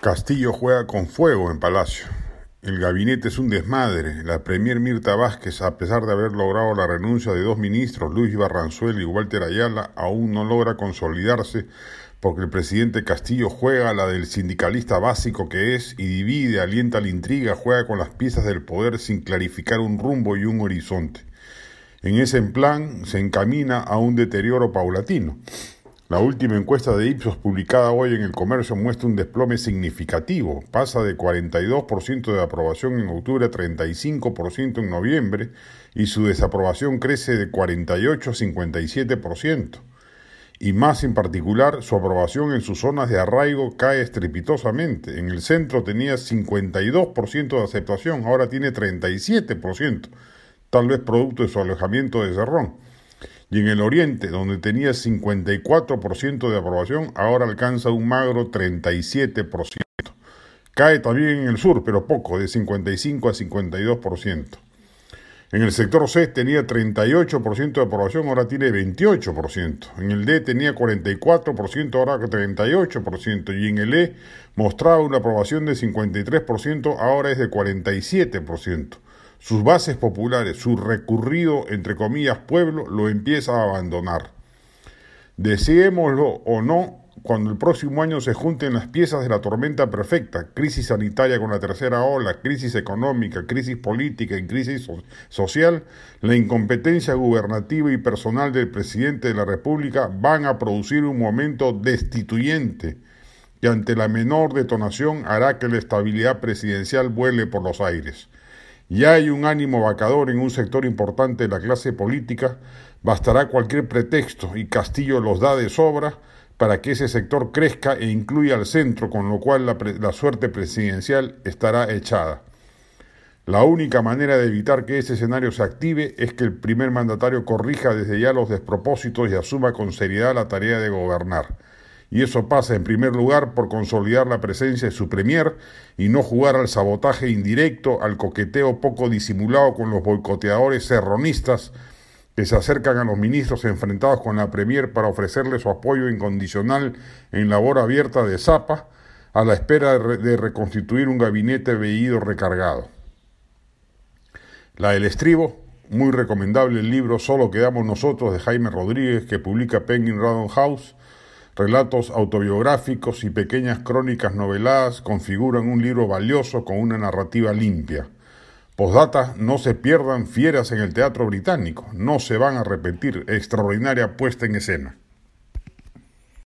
Castillo juega con fuego en Palacio. El gabinete es un desmadre. La premier Mirta Vázquez, a pesar de haber logrado la renuncia de dos ministros, Luis Barranzuel y Walter Ayala, aún no logra consolidarse porque el presidente Castillo juega la del sindicalista básico que es y divide, alienta la intriga, juega con las piezas del poder sin clarificar un rumbo y un horizonte. En ese plan se encamina a un deterioro paulatino. La última encuesta de Ipsos publicada hoy en el comercio muestra un desplome significativo. Pasa de 42% de aprobación en octubre a 35% en noviembre y su desaprobación crece de 48 a 57%. Y más en particular, su aprobación en sus zonas de arraigo cae estrepitosamente. En el centro tenía 52% de aceptación, ahora tiene 37%, tal vez producto de su alejamiento de Cerrón y en el oriente, donde tenía 54% de aprobación, ahora alcanza un magro 37%. Cae también en el sur, pero poco, de 55 a 52%. En el sector C tenía 38% de aprobación, ahora tiene 28%. En el D tenía 44%, ahora 38%. Y en el E mostraba una aprobación de 53%, ahora es de 47% sus bases populares, su recurrido, entre comillas, pueblo, lo empieza a abandonar. Deseémoslo o no, cuando el próximo año se junten las piezas de la tormenta perfecta, crisis sanitaria con la tercera ola, crisis económica, crisis política y crisis social, la incompetencia gubernativa y personal del presidente de la República van a producir un momento destituyente que ante la menor detonación hará que la estabilidad presidencial vuele por los aires. Ya hay un ánimo vacador en un sector importante de la clase política, bastará cualquier pretexto y Castillo los da de sobra para que ese sector crezca e incluya al centro, con lo cual la, suerte presidencial estará echada. La única manera de evitar que ese escenario se active es que el primer mandatario corrija desde ya los despropósitos y asuma con seriedad la tarea de gobernar y eso pasa en primer lugar por consolidar la presencia de su premier y no jugar al sabotaje indirecto, al coqueteo poco disimulado con los boicoteadores serronistas que se acercan a los ministros enfrentados con la premier para ofrecerle su apoyo incondicional en labor abierta de Zapa, a la espera de reconstituir un gabinete veído recargado. La del estribo, muy recomendable el libro Solo quedamos nosotros de Jaime Rodríguez que publica Penguin Random House, Relatos autobiográficos y pequeñas crónicas noveladas configuran un libro valioso con una narrativa limpia. Postdata, no se pierdan fieras en el teatro británico, no se van a repetir, extraordinaria puesta en escena.